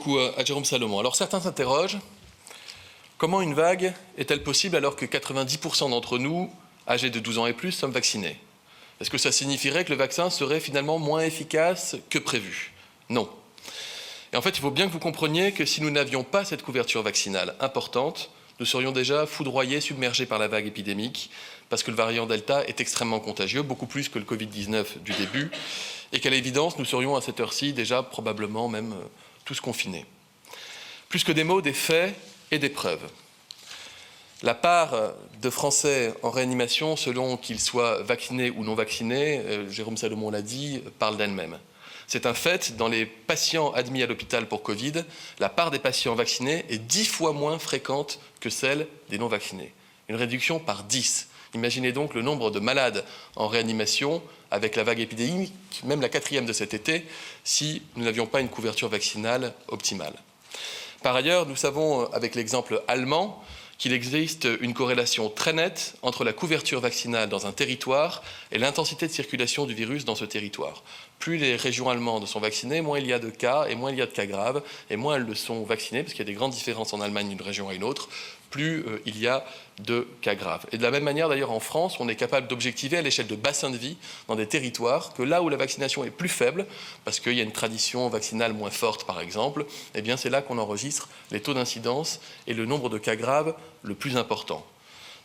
beaucoup à Jérôme Salomon. Alors certains s'interrogent, comment une vague est-elle possible alors que 90% d'entre nous, âgés de 12 ans et plus, sommes vaccinés? Est-ce que ça signifierait que le vaccin serait finalement moins efficace que prévu? Non. Et en fait, il faut bien que vous compreniez que si nous n'avions pas cette couverture vaccinale importante, nous serions déjà foudroyés, submergés par la vague épidémique, parce que le variant Delta est extrêmement contagieux, beaucoup plus que le Covid-19 du début, et qu'à l'évidence, nous serions à cette heure-ci déjà probablement même euh, confinés. Plus que des mots, des faits et des preuves. La part de Français en réanimation, selon qu'ils soient vaccinés ou non vaccinés, euh, Jérôme Salomon l'a dit, parle d'elle-même. C'est un fait, dans les patients admis à l'hôpital pour Covid, la part des patients vaccinés est dix fois moins fréquente que celle des non vaccinés. Une réduction par 10. Imaginez donc le nombre de malades en réanimation avec la vague épidémique, même la quatrième de cet été, si nous n'avions pas une couverture vaccinale optimale. Par ailleurs, nous savons, avec l'exemple allemand, qu'il existe une corrélation très nette entre la couverture vaccinale dans un territoire et l'intensité de circulation du virus dans ce territoire. Plus les régions allemandes sont vaccinées, moins il y a de cas et moins il y a de cas graves, et moins elles le sont vaccinées, parce qu'il y a des grandes différences en Allemagne d'une région à une autre, plus euh, il y a de cas graves. Et de la même manière, d'ailleurs, en France, on est capable d'objectiver à l'échelle de bassins de vie dans des territoires que là où la vaccination est plus faible, parce qu'il y a une tradition vaccinale moins forte, par exemple, eh c'est là qu'on enregistre les taux d'incidence et le nombre de cas graves le plus important.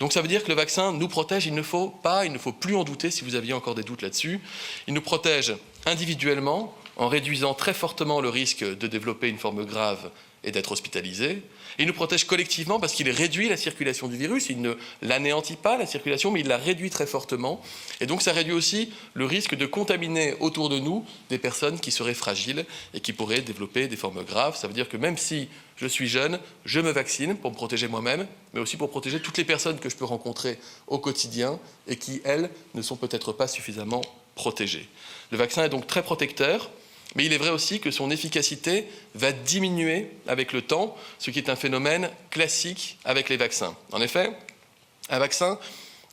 Donc ça veut dire que le vaccin nous protège, il ne faut pas, il ne faut plus en douter si vous aviez encore des doutes là-dessus. Il nous protège individuellement en réduisant très fortement le risque de développer une forme grave et d'être hospitalisé. Il nous protège collectivement parce qu'il réduit la circulation du virus, il ne l'anéantit pas la circulation, mais il la réduit très fortement. Et donc ça réduit aussi le risque de contaminer autour de nous des personnes qui seraient fragiles et qui pourraient développer des formes graves. Ça veut dire que même si je suis jeune, je me vaccine pour me protéger moi-même, mais aussi pour protéger toutes les personnes que je peux rencontrer au quotidien et qui, elles, ne sont peut-être pas suffisamment protégées. Le vaccin est donc très protecteur. Mais il est vrai aussi que son efficacité va diminuer avec le temps, ce qui est un phénomène classique avec les vaccins. En effet, un vaccin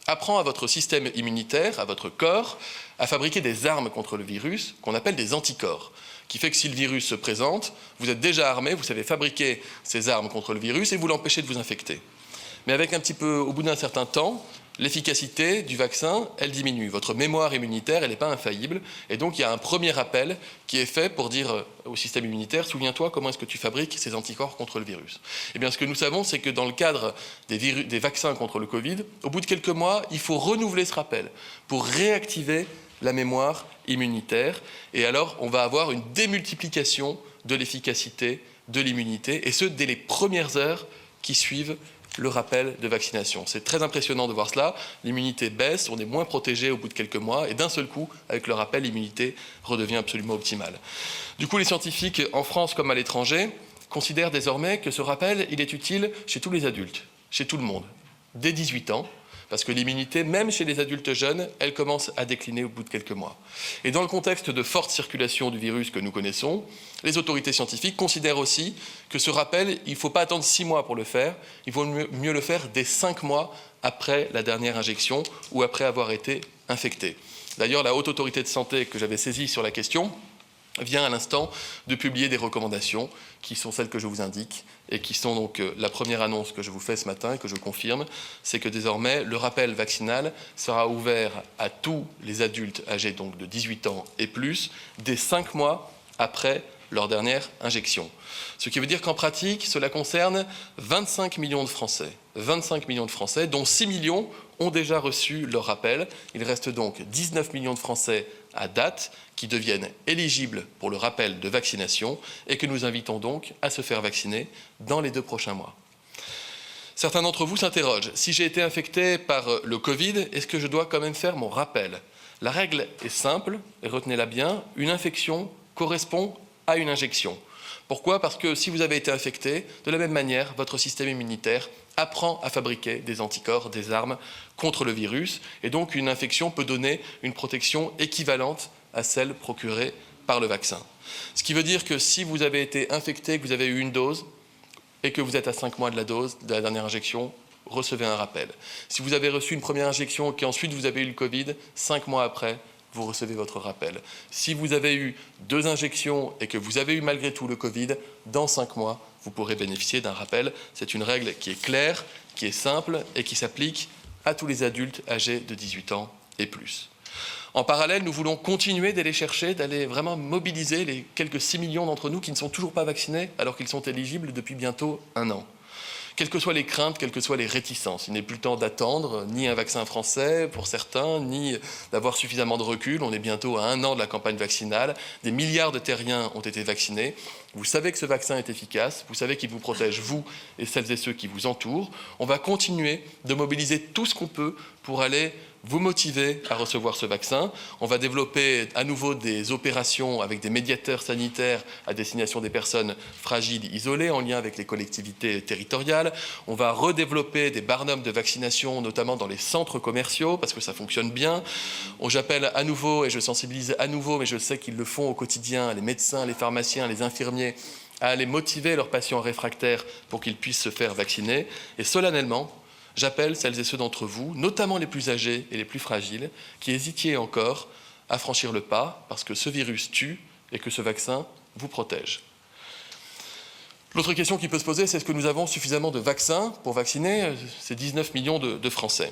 apprend à votre système immunitaire, à votre corps, à fabriquer des armes contre le virus qu'on appelle des anticorps, qui fait que si le virus se présente, vous êtes déjà armé, vous savez fabriquer ces armes contre le virus et vous l'empêchez de vous infecter. Mais avec un petit peu, au bout d'un certain temps, l'efficacité du vaccin, elle diminue. Votre mémoire immunitaire, elle n'est pas infaillible. Et donc, il y a un premier appel qui est fait pour dire euh, au système immunitaire, souviens-toi comment est-ce que tu fabriques ces anticorps contre le virus. Eh bien, ce que nous savons, c'est que dans le cadre des, des vaccins contre le Covid, au bout de quelques mois, il faut renouveler ce rappel pour réactiver la mémoire immunitaire. Et alors, on va avoir une démultiplication de l'efficacité de l'immunité, et ce, dès les premières heures qui suivent le rappel de vaccination. C'est très impressionnant de voir cela. L'immunité baisse, on est moins protégé au bout de quelques mois, et d'un seul coup, avec le rappel, l'immunité redevient absolument optimale. Du coup, les scientifiques, en France comme à l'étranger, considèrent désormais que ce rappel, il est utile chez tous les adultes, chez tout le monde, dès 18 ans, parce que l'immunité, même chez les adultes jeunes, elle commence à décliner au bout de quelques mois. Et dans le contexte de forte circulation du virus que nous connaissons, les autorités scientifiques considèrent aussi que ce rappel, il ne faut pas attendre six mois pour le faire, il vaut mieux le faire dès cinq mois après la dernière injection ou après avoir été infecté. D'ailleurs, la haute autorité de santé que j'avais saisie sur la question vient à l'instant de publier des recommandations qui sont celles que je vous indique et qui sont donc euh, la première annonce que je vous fais ce matin et que je confirme, c'est que désormais le rappel vaccinal sera ouvert à tous les adultes âgés donc de 18 ans et plus dès 5 mois après leur dernière injection. Ce qui veut dire qu'en pratique, cela concerne 25 millions de Français. 25 millions de Français, dont 6 millions ont déjà reçu leur rappel. Il reste donc 19 millions de Français à date qui deviennent éligibles pour le rappel de vaccination et que nous invitons donc à se faire vacciner dans les deux prochains mois. Certains d'entre vous s'interrogent, si j'ai été infecté par le Covid, est-ce que je dois quand même faire mon rappel? La règle est simple, et retenez-la bien, une infection correspond à une injection. Pourquoi? Parce que si vous avez été infecté, de la même manière, votre système immunitaire apprend à fabriquer des anticorps, des armes contre le virus, et donc une infection peut donner une protection équivalente à celle procurée par le vaccin. Ce qui veut dire que si vous avez été infecté, que vous avez eu une dose, et que vous êtes à 5 mois de la dose de la dernière injection, recevez un rappel. Si vous avez reçu une première injection et qu'ensuite vous avez eu le Covid, 5 mois après, vous recevez votre rappel. Si vous avez eu deux injections et que vous avez eu malgré tout le Covid, dans cinq mois, vous pourrez bénéficier d'un rappel. C'est une règle qui est claire, qui est simple et qui s'applique à tous les adultes âgés de 18 ans et plus. En parallèle, nous voulons continuer d'aller chercher, d'aller vraiment mobiliser les quelques 6 millions d'entre nous qui ne sont toujours pas vaccinés alors qu'ils sont éligibles depuis bientôt un an quelles que soient les craintes, quelles que soient les réticences. Il n'est plus le temps d'attendre ni un vaccin français pour certains, ni d'avoir suffisamment de recul. On est bientôt à un an de la campagne vaccinale. Des milliards de terriens ont été vaccinés. Vous savez que ce vaccin est efficace, vous savez qu'il vous protège, vous et celles et ceux qui vous entourent. On va continuer de mobiliser tout ce qu'on peut pour aller vous motiver à recevoir ce vaccin. On va développer à nouveau des opérations avec des médiateurs sanitaires à destination des personnes fragiles isolées en lien avec les collectivités territoriales. On va redévelopper des barnums de vaccination, notamment dans les centres commerciaux, parce que ça fonctionne bien. J'appelle à nouveau, et je sensibilise à nouveau, mais je sais qu'ils le font au quotidien, les médecins, les pharmaciens, les infirmiers, à aller motiver leurs patients réfractaires pour qu'ils puissent se faire vacciner. Et solennellement, j'appelle celles et ceux d'entre vous, notamment les plus âgés et les plus fragiles, qui hésitiez encore à franchir le pas parce que ce virus tue et que ce vaccin vous protège. L'autre question qui peut se poser, c'est est-ce que nous avons suffisamment de vaccins pour vacciner ces 19 millions de, de Français?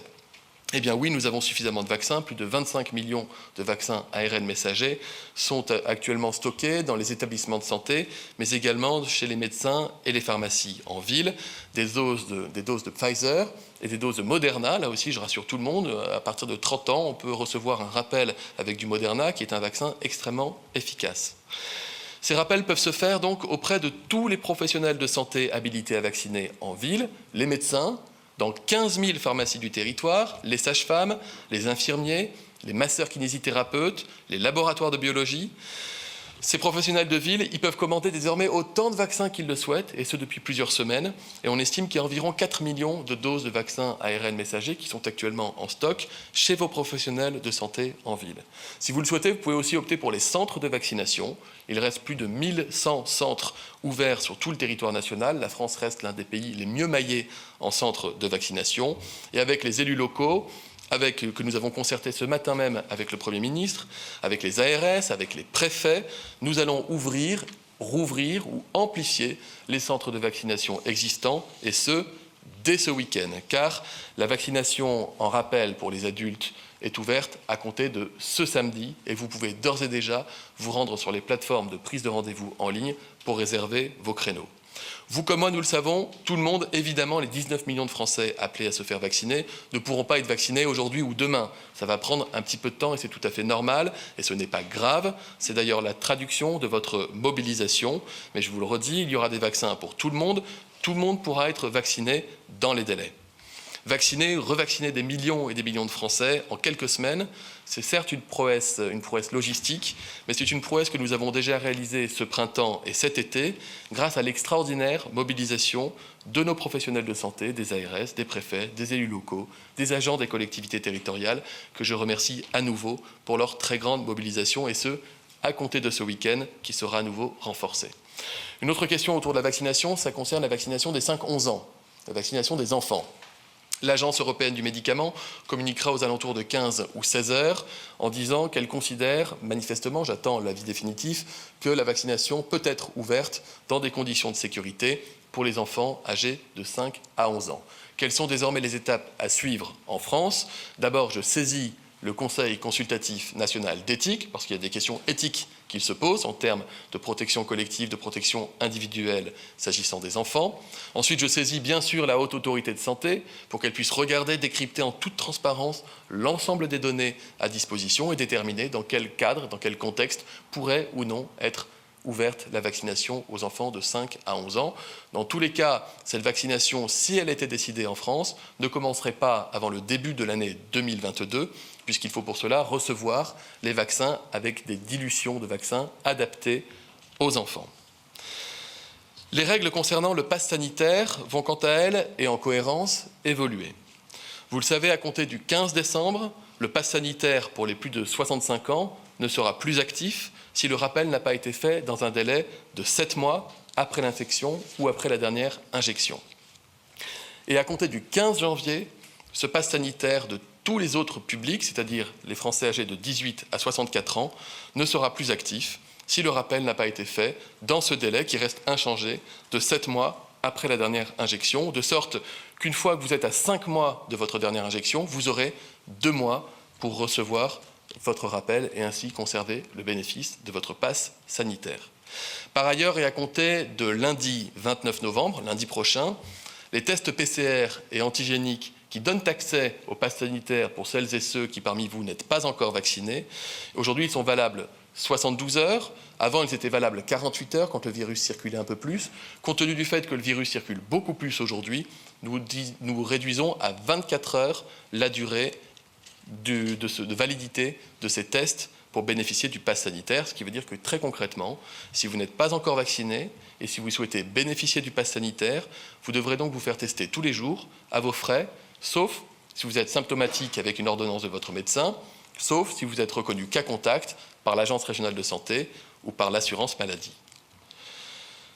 Eh bien oui, nous avons suffisamment de vaccins. Plus de 25 millions de vaccins ARN messagers sont actuellement stockés dans les établissements de santé, mais également chez les médecins et les pharmacies en ville. Des doses de, des doses de Pfizer et des doses de Moderna. Là aussi, je rassure tout le monde, à partir de 30 ans, on peut recevoir un rappel avec du Moderna, qui est un vaccin extrêmement efficace. Ces rappels peuvent se faire donc auprès de tous les professionnels de santé habilités à vacciner en ville, les médecins, dans 15 000 pharmacies du territoire, les sages-femmes, les infirmiers, les masseurs kinésithérapeutes, les laboratoires de biologie. Ces professionnels de ville, ils peuvent commander désormais autant de vaccins qu'ils le souhaitent, et ce depuis plusieurs semaines. Et on estime qu'il y a environ 4 millions de doses de vaccins ARN messagers qui sont actuellement en stock chez vos professionnels de santé en ville. Si vous le souhaitez, vous pouvez aussi opter pour les centres de vaccination. Il reste plus de 1100 centres ouverts sur tout le territoire national. La France reste l'un des pays les mieux maillés en centres de vaccination. Et avec les élus locaux, avec, que nous avons concerté ce matin même avec le Premier ministre, avec les ARS, avec les préfets, nous allons ouvrir, rouvrir ou amplifier les centres de vaccination existants, et ce, dès ce week-end, car la vaccination en rappel pour les adultes est ouverte à compter de ce samedi, et vous pouvez d'ores et déjà vous rendre sur les plateformes de prise de rendez-vous en ligne pour réserver vos créneaux. Vous comme moi, nous le savons, tout le monde, évidemment, les 19 millions de Français appelés à se faire vacciner, ne pourront pas être vaccinés aujourd'hui ou demain. Ça va prendre un petit peu de temps et c'est tout à fait normal et ce n'est pas grave. C'est d'ailleurs la traduction de votre mobilisation. Mais je vous le redis, il y aura des vaccins pour tout le monde. Tout le monde pourra être vacciné dans les délais vacciner, revacciner des millions et des millions de Français en quelques semaines, c'est certes une prouesse, une prouesse logistique, mais c'est une prouesse que nous avons déjà réalisée ce printemps et cet été grâce à l'extraordinaire mobilisation de nos professionnels de santé, des ARS, des préfets, des élus locaux, des agents des collectivités territoriales, que je remercie à nouveau pour leur très grande mobilisation et ce, à compter de ce week-end qui sera à nouveau renforcé. Une autre question autour de la vaccination, ça concerne la vaccination des 5-11 ans, la vaccination des enfants. L'Agence européenne du médicament communiquera aux alentours de 15 ou 16 heures en disant qu'elle considère, manifestement, j'attends l'avis définitif, que la vaccination peut être ouverte dans des conditions de sécurité pour les enfants âgés de 5 à 11 ans. Quelles sont désormais les étapes à suivre en France? D'abord, je saisis le Conseil consultatif national d'éthique, parce qu'il y a des questions éthiques qu'il se pose en termes de protection collective, de protection individuelle s'agissant des enfants. Ensuite, je saisis bien sûr la haute autorité de santé pour qu'elle puisse regarder, décrypter en toute transparence l'ensemble des données à disposition et déterminer dans quel cadre, dans quel contexte pourrait ou non être ouverte la vaccination aux enfants de 5 à 11 ans. Dans tous les cas, cette vaccination, si elle était décidée en France, ne commencerait pas avant le début de l'année 2022 puisqu'il faut pour cela recevoir les vaccins avec des dilutions de vaccins adaptées aux enfants. Les règles concernant le pass sanitaire vont quant à elles, et en cohérence, évoluer. Vous le savez, à compter du 15 décembre, le pass sanitaire pour les plus de 65 ans ne sera plus actif si le rappel n'a pas été fait dans un délai de 7 mois après l'infection ou après la dernière injection. Et à compter du 15 janvier, ce pass sanitaire de tous les autres publics, c'est-à-dire les Français âgés de 18 à 64 ans, ne sera plus actif si le rappel n'a pas été fait dans ce délai qui reste inchangé de 7 mois après la dernière injection, de sorte qu'une fois que vous êtes à 5 mois de votre dernière injection, vous aurez 2 mois pour recevoir votre rappel et ainsi conserver le bénéfice de votre passe sanitaire. Par ailleurs, et à compter de lundi 29 novembre, lundi prochain, les tests PCR et antigéniques qui donnent accès au pass sanitaire pour celles et ceux qui parmi vous n'êtes pas encore vaccinés, aujourd'hui ils sont valables 72 heures. Avant, ils étaient valables 48 heures quand le virus circulait un peu plus. Compte tenu du fait que le virus circule beaucoup plus aujourd'hui, nous, réduisons à 24 heures la durée de, de, validité de ces tests pour bénéficier du pass sanitaire, ce qui veut dire que très concrètement, si vous n'êtes pas encore vacciné et si vous souhaitez bénéficier du pass sanitaire, vous devrez donc vous faire tester tous les jours à vos frais, sauf si vous êtes symptomatique avec une ordonnance de votre médecin, sauf si vous êtes reconnu cas contact par l'Agence régionale de santé ou par l'assurance maladie.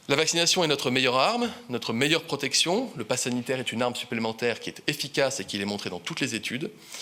La vaccination est notre meilleure arme, notre meilleure protection. Le pass sanitaire est une arme supplémentaire qui est efficace et qui est montrée dans toutes les études.